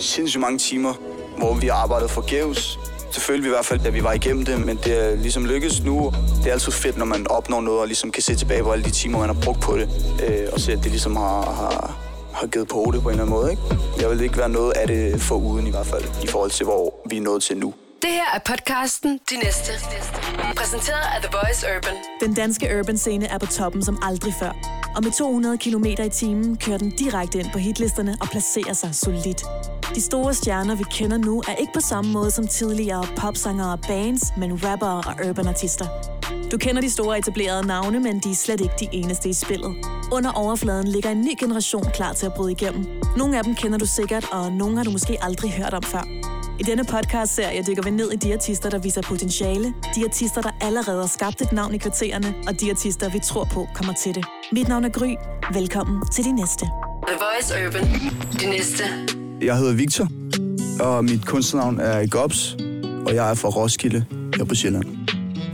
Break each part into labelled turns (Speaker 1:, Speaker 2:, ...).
Speaker 1: Sindssygt mange timer, hvor vi arbejdede forgæves. Så vi i hvert fald, at vi var igennem det, men det er ligesom lykkedes nu. Det er altid fedt, når man opnår noget og ligesom kan se tilbage på alle de timer, man har brugt på det. Øh, og se, at det ligesom har, har, har givet på det på en eller anden måde. Ikke? Jeg vil ikke være noget af det for uden i hvert fald, i forhold til, hvor vi er nået til nu.
Speaker 2: Det her er podcasten De Næste. Præsenteret af The Voice Urban.
Speaker 3: Den danske urban scene er på toppen som aldrig før. Og med 200 km i timen kører den direkte ind på hitlisterne og placerer sig solidt. De store stjerner, vi kender nu, er ikke på samme måde som tidligere popsangere og bands, men rappere og urban artister. Du kender de store etablerede navne, men de er slet ikke de eneste i spillet. Under overfladen ligger en ny generation klar til at bryde igennem. Nogle af dem kender du sikkert, og nogle har du måske aldrig hørt om før. I denne podcast-serie dykker vi ned i de artister, der viser potentiale, de artister, der allerede har skabt et navn i kvartererne, og de artister, vi tror på kommer til det. Mit navn er Gry. Velkommen til de næste.
Speaker 2: The Voice Urban. De Næste.
Speaker 1: Jeg hedder Victor, og mit kunstnernavn er Gobs, og jeg er fra Roskilde her på Sjælland.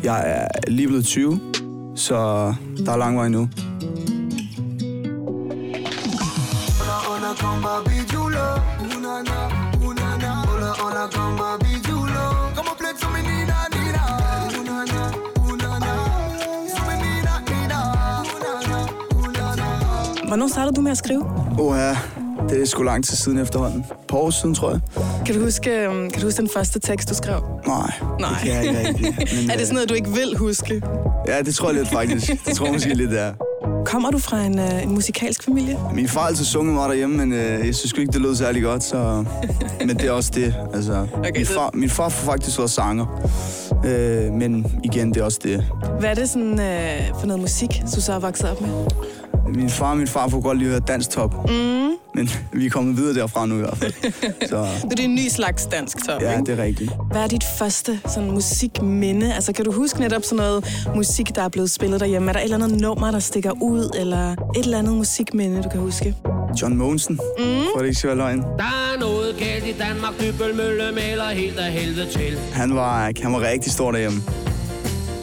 Speaker 1: Jeg er lige blevet 20, så der er lang vej nu.
Speaker 3: Hvornår startede du med at skrive?
Speaker 1: Åh ja, det er sgu lang tid siden efterhånden. Par år siden, tror jeg.
Speaker 4: Kan du huske, øhm, kan du huske den første tekst, du skrev?
Speaker 1: Nej,
Speaker 4: Nej.
Speaker 1: det kan jeg ikke rigtig. Men,
Speaker 4: er det sådan
Speaker 1: øh,
Speaker 4: noget, du ikke vil huske?
Speaker 1: Ja, det tror jeg lidt faktisk. Det tror jeg måske lidt, det er.
Speaker 4: Kommer du fra en, øh, en musikalsk familie?
Speaker 1: Min far har altid sunget mig derhjemme, men øh, jeg synes ikke, det lød særlig godt, så... Men det er også det, altså...
Speaker 4: Okay,
Speaker 1: min, far, min far får faktisk været sanger, øh, men igen, det er også det.
Speaker 4: Hvad er det sådan, øh, for noget musik, du så er vokset op med?
Speaker 1: Min far og min far får godt lige høre dansk top,
Speaker 4: Mm.
Speaker 1: men vi er kommet videre derfra nu i hvert fald. Så
Speaker 4: Det er en ny slags dansk top,
Speaker 1: ja,
Speaker 4: ikke?
Speaker 1: det er rigtigt.
Speaker 4: Hvad er dit første sådan, musikminde? Altså, kan du huske netop sådan noget musik, der er blevet spillet derhjemme? Er der et eller andet nummer, der stikker ud? Eller et eller andet musikminde, du kan huske?
Speaker 1: John Mogensen, mm. for det ikke skal være løgn.
Speaker 5: Der er noget galt i Danmark, Dybølmølle maler helt af helvede til.
Speaker 1: Han var, han var rigtig stor derhjemme.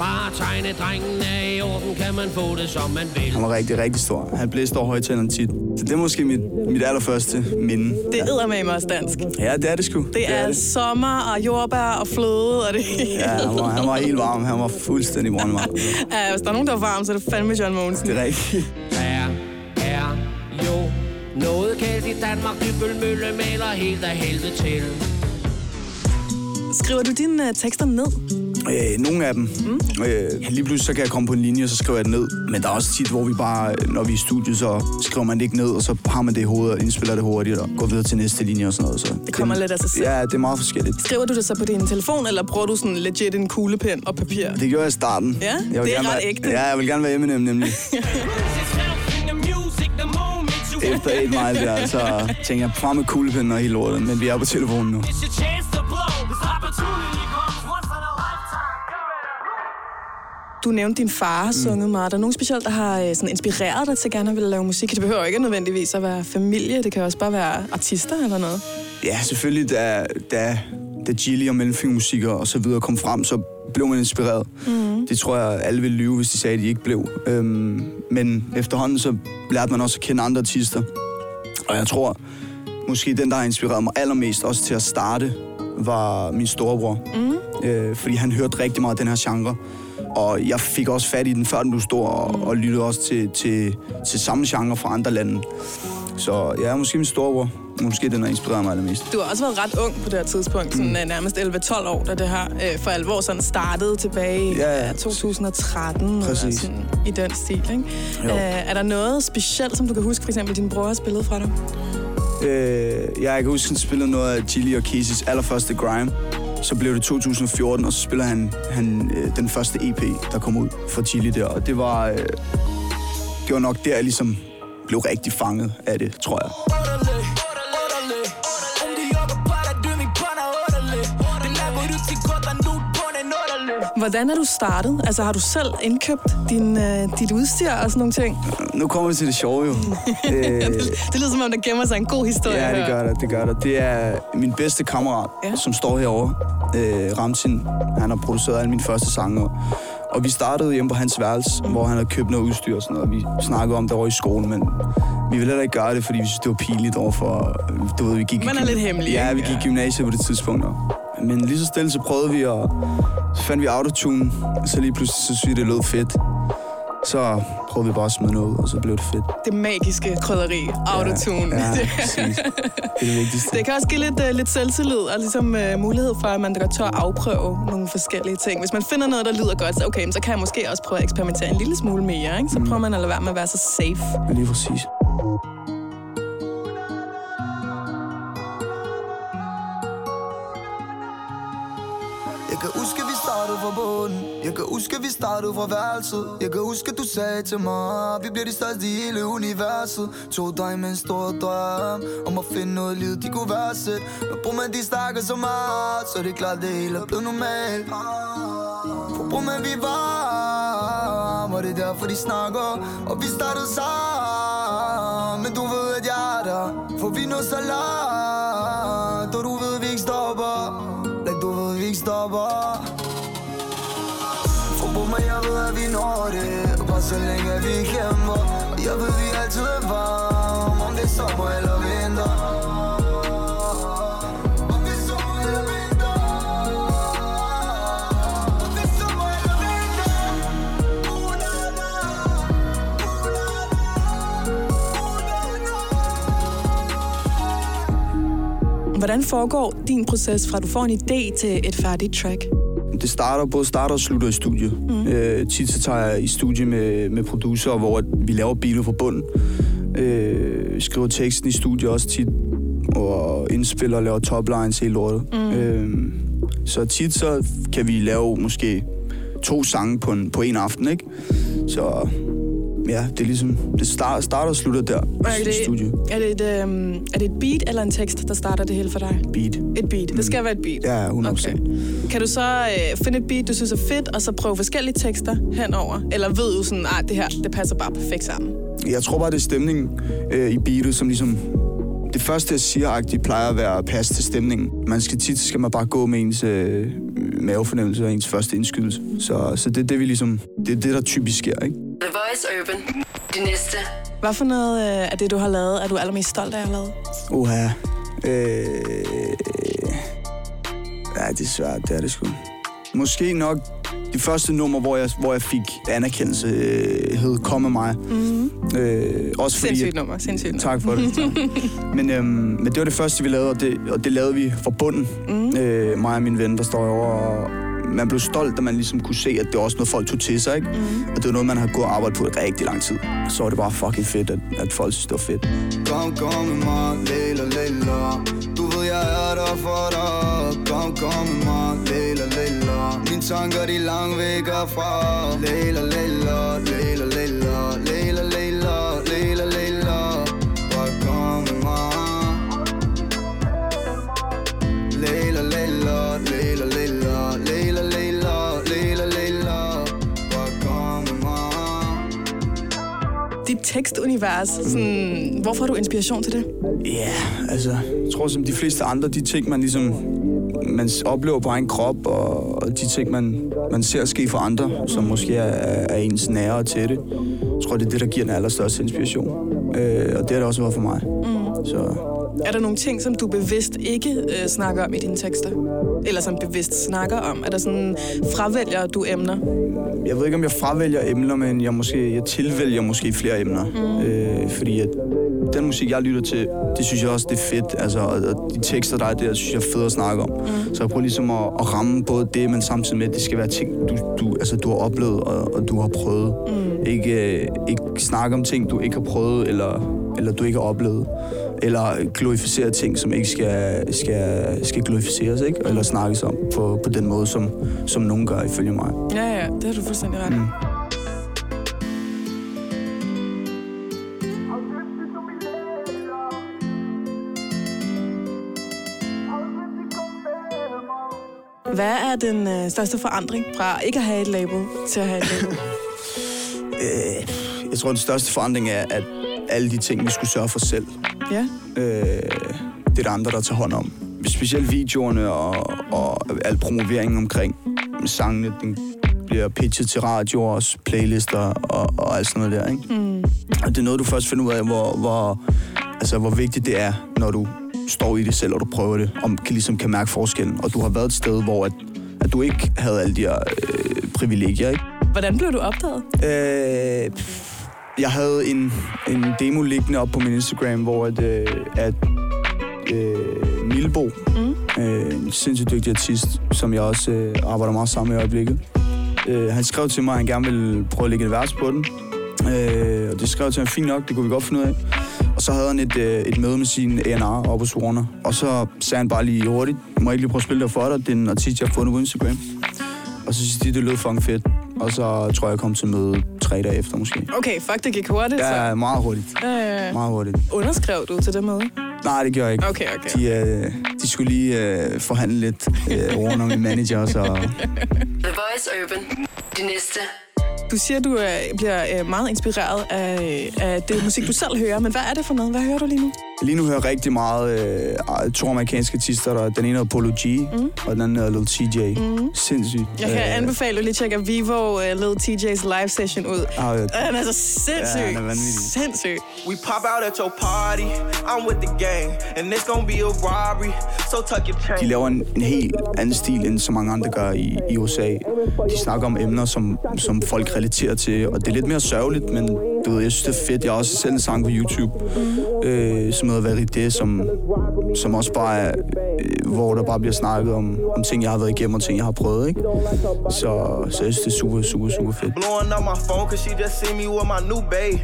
Speaker 5: Bare tegne drengen er i orden, kan man få det som man vil.
Speaker 1: Han var rigtig, rigtig stor. Han blæste over højtaleren tit. Så det er måske mit, mit allerførste minde.
Speaker 4: Det er med også dansk.
Speaker 1: Ja, det er det sgu.
Speaker 4: Det er sommer og jordbær og fløde og det
Speaker 1: Ja, han var, han var helt varm. Han var fuldstændig brandvarm.
Speaker 4: Ja, hvis der er nogen, der er varm, så er det fandme John Mogensen.
Speaker 1: Det er rigtigt.
Speaker 5: Der er jo noget galt i Danmark, Dybølmølle maler helt af helvede til.
Speaker 4: Skriver du dine uh, tekster ned?
Speaker 1: Øh, nogle af dem. Mm. Øh, lige pludselig så kan jeg komme på en linje, og så skriver jeg det ned. Men der er også tit, hvor vi bare, når vi er i studiet, så skriver man det ikke ned, og så har man det i hovedet og indspiller det hurtigt og går videre til næste linje og sådan noget. Så
Speaker 4: Det kommer lidt af sig selv.
Speaker 1: Ja, det er meget forskelligt.
Speaker 4: Skriver du det så på din telefon, eller bruger du sådan legit en kuglepen og papir?
Speaker 1: Det gjorde jeg i starten.
Speaker 4: Ja,
Speaker 1: jeg
Speaker 4: det er
Speaker 1: gerne
Speaker 4: ret
Speaker 1: være,
Speaker 4: ægte.
Speaker 1: Ja, jeg vil gerne være Eminem nemlig. Efter et mile der, så tænker jeg frem med kuglepinden og hele lortet, men vi er på telefonen nu.
Speaker 4: Du nævnte, din far har sunget meget. Er der nogen specielt, der har øh, sådan inspireret dig til gerne at ville lave musik? Det behøver ikke nødvendigvis at være familie. Det kan også bare være artister eller noget.
Speaker 1: Ja, selvfølgelig, da, da, da Gilly og Mellemfingermusikere og så videre kom frem, så blev man inspireret. Mm. Det tror jeg, alle ville lyve, hvis de sagde, at de ikke blev. Øhm, men efterhånden så lærte man også at kende andre artister. Og jeg tror, måske den, der har inspireret mig allermest også til at starte, var min storebror. Mm. Øh, fordi han hørte rigtig meget af den her genre. Og jeg fik også fat i den, før den blev stor, og, og lyttede også til, til, til samme genre fra andre lande. Så ja, måske min storebror. Måske den har inspireret mig allermest.
Speaker 4: Du har også været ret ung på det her tidspunkt, sådan mm. nærmest 11-12 år, da det her øh, for alvor sådan startede tilbage i
Speaker 1: Ja, ja.
Speaker 4: øh, 2013. Eller
Speaker 1: Præcis.
Speaker 4: sådan, I den stil, ikke?
Speaker 1: Jo.
Speaker 4: Øh, er der noget specielt, som du kan huske, for eksempel din bror har spillet fra dig?
Speaker 1: Øh, jeg kan huske, han spillede noget af Gilly og Casey's allerførste Grime. Så blev det 2014, og så spiller han, han øh, den første EP, der kom ud fra Chili der. Og det var, øh, det var nok der, jeg ligesom blev rigtig fanget af det, tror jeg.
Speaker 4: Hvordan er du startet? Altså har du selv indkøbt din, øh, dit udstyr og sådan nogle ting?
Speaker 1: Nu kommer vi til det sjove jo. øh,
Speaker 4: Det lyder som om, der gemmer sig en god historie
Speaker 1: Ja, det gør det, det gør det. Det er min bedste kammerat,
Speaker 4: Ja.
Speaker 1: som står herovre. Øh, Ramsin, han har produceret alle mine første sange. Og vi startede hjemme på hans værelse, mm. hvor han havde købt noget udstyr og sådan noget. Vi snakkede om det over i skolen, men vi ville heller ikke gøre det, fordi vi synes, det var pinligt overfor... Du ved, vi gik
Speaker 4: Man er lidt hemmelig,
Speaker 1: Ja, vi gik i gymnasiet på det tidspunkt. og- Men lige så stille, så prøvede vi, og så fandt vi autotune. Så lige pludselig, så synes vi, det lød fedt. Så prøvede vi bare at smide noget ud, og så blev det fedt.
Speaker 4: Det magiske krydderi, autotune.
Speaker 1: Ja, ja præcis. Det er det vigtigste.
Speaker 4: Det kan også give lidt, uh, lidt selvtillid og ligesom uh, mulighed for, at man godt tør at afprøve nogle forskellige ting. Hvis man finder noget, der lyder godt, så okay, så kan jeg måske også prøve at eksperimentere en lille smule mere. Ikke? Så prøver man at lade være med at være så safe.
Speaker 1: Ja, lige præcis.
Speaker 6: Jeg kan huske, vi startede fra bunden. Jeg kan huske, vi startede fra værelset. Jeg kan huske, du sagde til mig Vi bliver de største i hele universet. To dig med en stor drøm Om at finde noget liv, de kunne være værdsætte Men bror man, de snakker så meget Så det er klart, det hele er blevet normalt. For bror man, vi var? Og det er derfor, de snakker? Og vi startede sammen. Men du ved, at jeg er der For vi nåede så langt. Du ved, vi ikke stopper. For på mig, jeg ved, at vi når det. Bare så længe, at vi kæmper. Og jeg ved, vi altid er varme. Om det er sommer eller vinter.
Speaker 4: Hvordan foregår din proces fra, du får en idé til et færdigt track?
Speaker 1: Det starter, både starter og slutter i studiet. Mm. Øh, tit så tager jeg i studie med, med producer, hvor vi laver beatet fra bunden. Øh, skriver teksten i studiet også tit, og indspiller og laver toplines hele lortet. Mm. Øh, så tit så kan vi lave måske to sange på en, på en aften, ikke? Så ja, det er ligesom, det starter, starter og slutter der
Speaker 4: Er
Speaker 1: i studiet.
Speaker 4: det, er, det et, øhm, er det et beat eller en tekst, der starter det hele for dig?
Speaker 1: Beat.
Speaker 4: Et beat. Det skal være et beat.
Speaker 1: Ja, 100%.
Speaker 4: Okay. Kan du så øh, finde et beat, du synes er fedt, og så prøve forskellige tekster henover? Eller ved du sådan, at det her, det passer bare perfekt sammen?
Speaker 1: Jeg tror bare, det er stemningen øh, i beatet, som ligesom... Det første, jeg siger, plejer at være pas til stemningen. Man skal tit, skal man bare gå med ens øh, mavefornemmelse og ens første indskydelse. Så, så det er det, vi ligesom... Det er det, der typisk sker, ikke?
Speaker 2: Voice Urban. De næste.
Speaker 4: Hvad for noget øh, af det, du har lavet, er du allermest stolt af at have lavet?
Speaker 1: Uha. Øh... Ja, det er svært, det er det sgu. Måske nok det første nummer, hvor jeg, hvor jeg fik anerkendelse, øh, hed Kom med mig. Mm-hmm. Øh, også fordi,
Speaker 4: Sindssygt nummer, sindssygt nummer.
Speaker 1: Tak for det. tak. men, øhm, men det var det første, vi lavede, og det, og det lavede vi fra bunden. Mm. Øh, mig og min ven, der står over. Og man blev stolt, da man ligesom kunne se, at det var også noget, folk tog til sig. Ikke? Mm. Og det var noget, man har gået og arbejdet på i rigtig lang tid. Så var det bare fucking fedt, at, at folk synes, det var fedt.
Speaker 6: Kom, kom med mig, lilla, lilla Du ved, jeg er der for dig Kom, kom med mig, lilla, lilla Mine tanker, de er langt væk herfra Lilla, lilla, lilla,
Speaker 4: tekstunivers, sådan, hvor får du inspiration til det?
Speaker 1: Ja, yeah, altså, jeg tror som de fleste andre, de ting, man ligesom man oplever på egen krop, og, og de ting, man, man ser ske for andre, som måske er, er ens nære og tætte, jeg tror, det er det, der giver den allerstørste inspiration. Øh, og det har det også været for mig. Mm. Så
Speaker 4: Er der nogle ting, som du bevidst ikke øh, snakker om i dine tekster? Eller som bevidst snakker om? Er der sådan, fravælger du emner?
Speaker 1: jeg ved ikke, om jeg fravælger emner, men jeg, måske, jeg tilvælger måske flere emner. Mm. Øh, fordi at den musik, jeg lytter til, det synes jeg også, det er fedt. Altså, og de tekster, der er der, synes jeg er fedt at snakke om. Mm. Så jeg prøver ligesom at, at ramme både det, men samtidig med, at det skal være ting, du, du, altså, du har oplevet og, og du har prøvet. Mm. Ikke, øh, ikke snakke om ting, du ikke har prøvet, eller, eller du ikke har oplevet. Eller glorificere ting, som ikke skal, skal, skal glorificeres, ikke? Eller snakkes om på, på den måde, som, som nogen gør, ifølge mig.
Speaker 4: Ja, ja, det har du fuldstændig ret i. Mm. Hvad er den øh, største forandring fra ikke at have et label til at have et label?
Speaker 1: Øh, jeg tror, den største forandring er, at alle de ting, vi skulle sørge for selv,
Speaker 4: ja.
Speaker 1: øh, det er der andre, der tager hånd om. Specielt videoerne og, og al promoveringen omkring sangene, den bliver pitchet til radio også, playlister og, og alt sådan noget der, ikke? Mm. Og det er noget, du først finder ud af, hvor, hvor, altså, hvor vigtigt det er, når du står i det selv, og du prøver det, og kan, ligesom kan mærke forskellen. Og du har været et sted, hvor at, at du ikke havde alle de her øh, privilegier, ikke?
Speaker 4: Hvordan blev du opdaget?
Speaker 1: Øh, jeg havde en, en demo liggende op på min Instagram, hvor at, øh, at øh, Milbo, mm. øh, en sindssygt dygtig artist, som jeg også øh, arbejder meget sammen med i øjeblikket, øh, han skrev til mig, at han gerne ville prøve at lægge et vers på den. Øh, og det skrev til ham fint nok, det kunne vi godt finde ud af. Og så havde han et, øh, et møde med sin A&R oppe hos Warner. Og så sagde han bare lige hurtigt, må jeg ikke lige prøve at spille der for dig? Det er en artist, jeg har fundet på Instagram. Og så synes de, det lød fucking fedt. Og så tror jeg, jeg kom til møde tre dage efter måske.
Speaker 4: Okay, fuck, det gik hurtigt, så.
Speaker 1: Ja, meget hurtigt.
Speaker 4: Øh,
Speaker 1: Meget hurtigt.
Speaker 4: underskrev du til det møde?
Speaker 1: Nej, det gjorde jeg ikke.
Speaker 4: Okay, okay.
Speaker 1: De, øh, de skulle lige øh, forhandle lidt øh, over med min manager, så
Speaker 2: The Voice Urban. De næste.
Speaker 4: Du siger, du øh, bliver øh, meget inspireret af, af det musik, du selv hører. Men hvad er det for noget? Hvad hører du lige nu?
Speaker 1: Lige nu hører jeg rigtig meget øh, to amerikanske artister. Der, den ene hedder Polo G, mm. og den anden hedder Lil TJ. Mm. Sindssygt.
Speaker 4: Jeg kan
Speaker 1: Øh,
Speaker 4: anbefale, at du lige tjekker Vivo uh, Lil TJ's live session ud.
Speaker 1: ah, ja.
Speaker 4: Han er så sindssyg.
Speaker 1: Ja, han er
Speaker 4: sindssyg.
Speaker 7: We pop out at your party. I'm with the gang, and it's gonna be a robbery. So tuck your chain.
Speaker 1: De laver en, en helt anden stil, end så mange andre gør i, i USA. De snakker om emner, som, som folk relaterer til, og det er lidt mere sørgeligt, men du ved, jeg synes, det er fedt. Jeg har også selv en sang på YouTube, øh, som hedder Verité, som, som også bare er, øh, hvor der bare bliver snakket om, om ting, jeg har været igennem, og ting, jeg har prøvet, ikke? Så, så jeg synes, det er super, super, super fedt.
Speaker 7: Blowing up my phone cause she just see me with my new babe.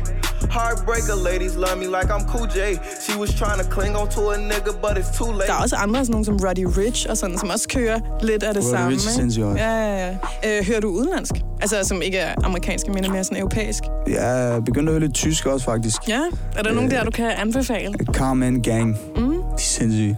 Speaker 7: Heartbreaker ladies love me like I'm Cool J. She was trying to cling on to a nigga, but it's too late.
Speaker 4: Der er også andre, sådan nogle som Roddy Rich og sådan, som også kører lidt af det
Speaker 1: Roddy
Speaker 4: samme.
Speaker 1: Ricch er
Speaker 4: ikke?
Speaker 1: sindssyg også.
Speaker 4: Ja, ja, ja. Øh, hører du udenlandsk? Altså, som ikke er amerikansk, men er mere sådan europæisk.
Speaker 1: Jeg er begyndt at høre lidt tysk også, faktisk.
Speaker 4: Ja? Er der nogen der, du kan anbefale?
Speaker 1: Carmen Gang. Mm. De er sindssyge.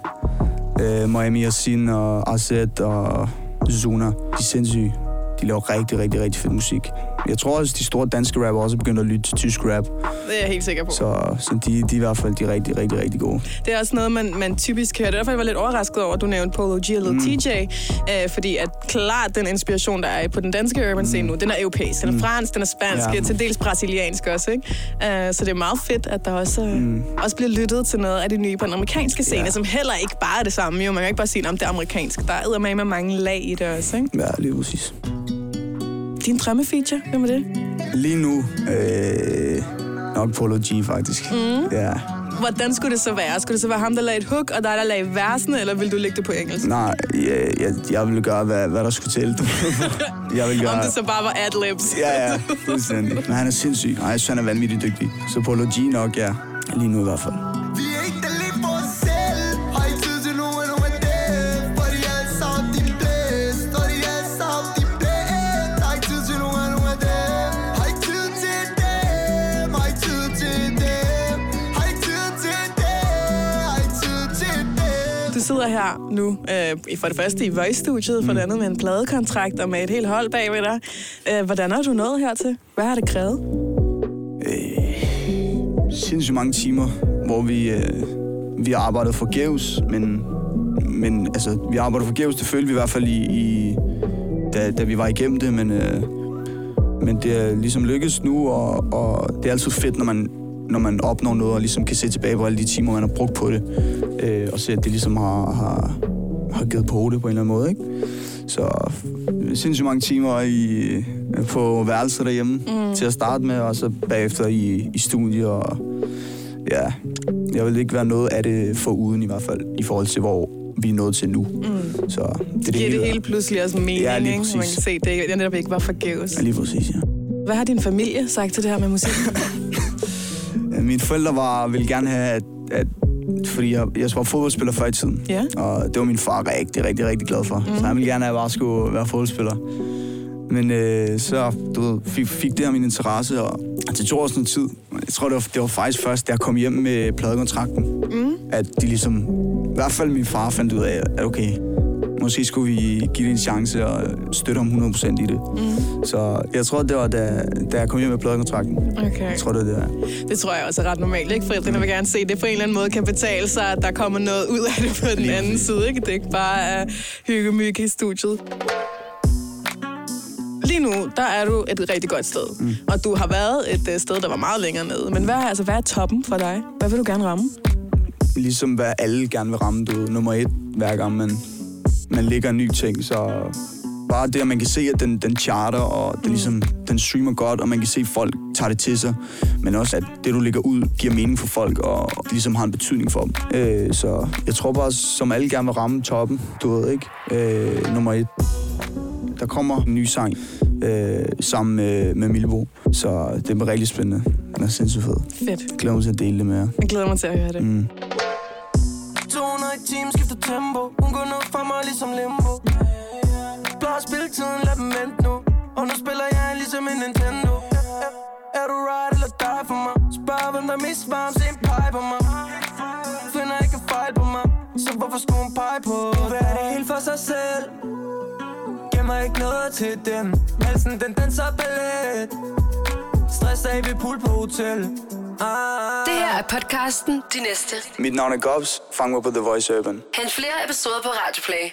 Speaker 1: Øh, Miami Yasin og AZ og Zuna. De er sindssyge. De laver rigtig, rigtig, rigtig fed musik. Jeg tror også, de store danske rapper også er begyndt at lytte til tysk rap.
Speaker 4: Det er jeg helt sikker på.
Speaker 1: Så, så de, de er i hvert fald de rigtig, rigtig, rigtig gode.
Speaker 4: Det er også noget, man, man typisk hører. Det er derfor, jeg var lidt overrasket over, at du nævnte Polo G og Lil mm. TJ. Øh, fordi at klart den inspiration, der er på den danske urban scene nu, den er europæisk. Den er fransk, den er spansk,
Speaker 1: Ja.
Speaker 4: til dels brasiliansk også. Ikke? Øh, så det er meget fedt, at der også, mm. også bliver lyttet til noget af det nye på den amerikanske scene,
Speaker 1: Ja.
Speaker 4: som heller ikke bare er det samme. Jo. Man kan ikke bare sige, om det er amerikansk. Der er med mange lag i det også. Ikke?
Speaker 1: Ja, lige præcis.
Speaker 4: Din drømmefeature, hvem er det?
Speaker 1: Lige nu, øh, nok Polo G, faktisk. Mm. Ja.
Speaker 4: Hvordan skulle det så være? Skulle det så være ham, der lagde et hook, og dig, der lagde versene, eller vil du lægge det på engelsk?
Speaker 1: Nej, jeg, jeg, jeg ville gøre, hvad, hvad der skulle til. jeg vil gøre...
Speaker 4: Om det så bare var ad-libs.
Speaker 1: Ja, ja, fuldstændig. Men han er sindssyg. Nej, jeg synes, han er vanvittigt dygtig. Så Polo G nok, ja. Lige nu i hvert fald.
Speaker 4: Sidder her nu, øh, for det første i Voice-studiet, for det andet med en pladekontrakt og med et helt hold bag ved dig. Øh, hvordan har du nået hertil? Hvad har det krævet?
Speaker 1: sindssygt mange timer, hvor vi, øh, vi har arbejdet forgæves, men, men altså, vi har arbejdet forgæves, det følte vi i hvert fald i, i da, da vi var igennem det, men, øh, men det er ligesom lykkedes nu, og, og det er altid fedt, når man, når man opnår noget, og ligesom kan se tilbage på alle de timer, man har brugt på det, øh, og se, at det ligesom har, har, har givet på det på en eller anden måde, ikke? Så sindssygt mange timer i, på værelset derhjemme mm. til at starte med, og så bagefter i, i studie. Og, ja, jeg vil ikke være noget af det for uden i hvert fald, i forhold til, hvor vi er nået til nu. Mm. Så det er
Speaker 4: Giver det hele pludselig også mening,
Speaker 1: Ja, lige
Speaker 4: ikke? Så man
Speaker 1: præcis.
Speaker 4: kan se, det er netop ikke var forgæves.
Speaker 1: Ja, lige præcis, ja.
Speaker 4: Hvad har din familie sagt til det her med musik?
Speaker 1: Ja, Mine forældre var, ville gerne have, at, at fordi jeg, jeg var fodboldspiller før i tiden.
Speaker 4: Ja.
Speaker 1: Og det var min far rigtig, rigtig, rigtig glad for. Mm. Så han ville gerne have, at jeg bare skulle være fodboldspiller. Men øh, så du ved, fik, fik det her min interesse, og det tog også noget tid. Jeg tror, det var, det var faktisk først, da jeg kom hjem med pladekontrakten, mm. at de ligesom, i hvert fald min far fandt ud af, at okay, måske skulle vi give det en chance og støtte ham 100% i det. Mm. Så jeg tror, det var, da, da jeg kom hjem med pladekontrakten.
Speaker 4: Okay.
Speaker 1: Jeg tror, det var det.
Speaker 4: Det tror jeg også er ret normalt, ikke? Forældrene vil gerne se, at det på en eller anden måde kan betale sig, at der kommer noget ud af det på den
Speaker 1: Lige
Speaker 4: anden side, ikke? Det er ikke bare uh, hygge i studiet. Lige nu, der er du et rigtig godt sted. Mm. Og du har været et øh, sted, der var meget længere nede. Men hvad, er- altså, hvad er toppen for dig? Hvad vil du gerne ramme?
Speaker 1: Ligesom hvad alle gerne vil ramme, du nummer et, hver gang man, man lægger en ny ting, så bare det, at man kan se, at den, den charter, og den, ligesom, den streamer godt, og man kan se, at folk tager det til sig, men også, at det, du lægger ud, giver mening for folk, og det ligesom har en betydning for dem. Øh, så jeg tror bare, som alle gerne vil ramme toppen, du ved ikke, øh, nummer et. Der kommer en ny sang øh, sammen med, med Milbo, så det bliver rigtig spændende. Den er sindssygt fed.
Speaker 4: Fedt.
Speaker 1: Jeg glæder mig til at dele det med jer.
Speaker 4: Jeg glæder mig til at høre det.
Speaker 1: Mm.
Speaker 8: 200 i timen skifter tempo Ligesom limbo Blå spilletiden, lad dem vente nu Og nu spiller jeg ligesom en Nintendo Er du ride eller die for mig? Spørg hvem der er mest varm, se en pege på mig Finder ikke en fejl på mig Så hvorfor skulle hun pege på Du vil have det helt for sig selv Gemmer ikke noget til dem Halsen den danser ballet Stress af ved pool på hotel ah.
Speaker 2: Det her er podcasten De Næste.
Speaker 1: Mit navn er Gobs. Fang mig på The Voice Urban.
Speaker 2: Hent flere episoder på Radioplay.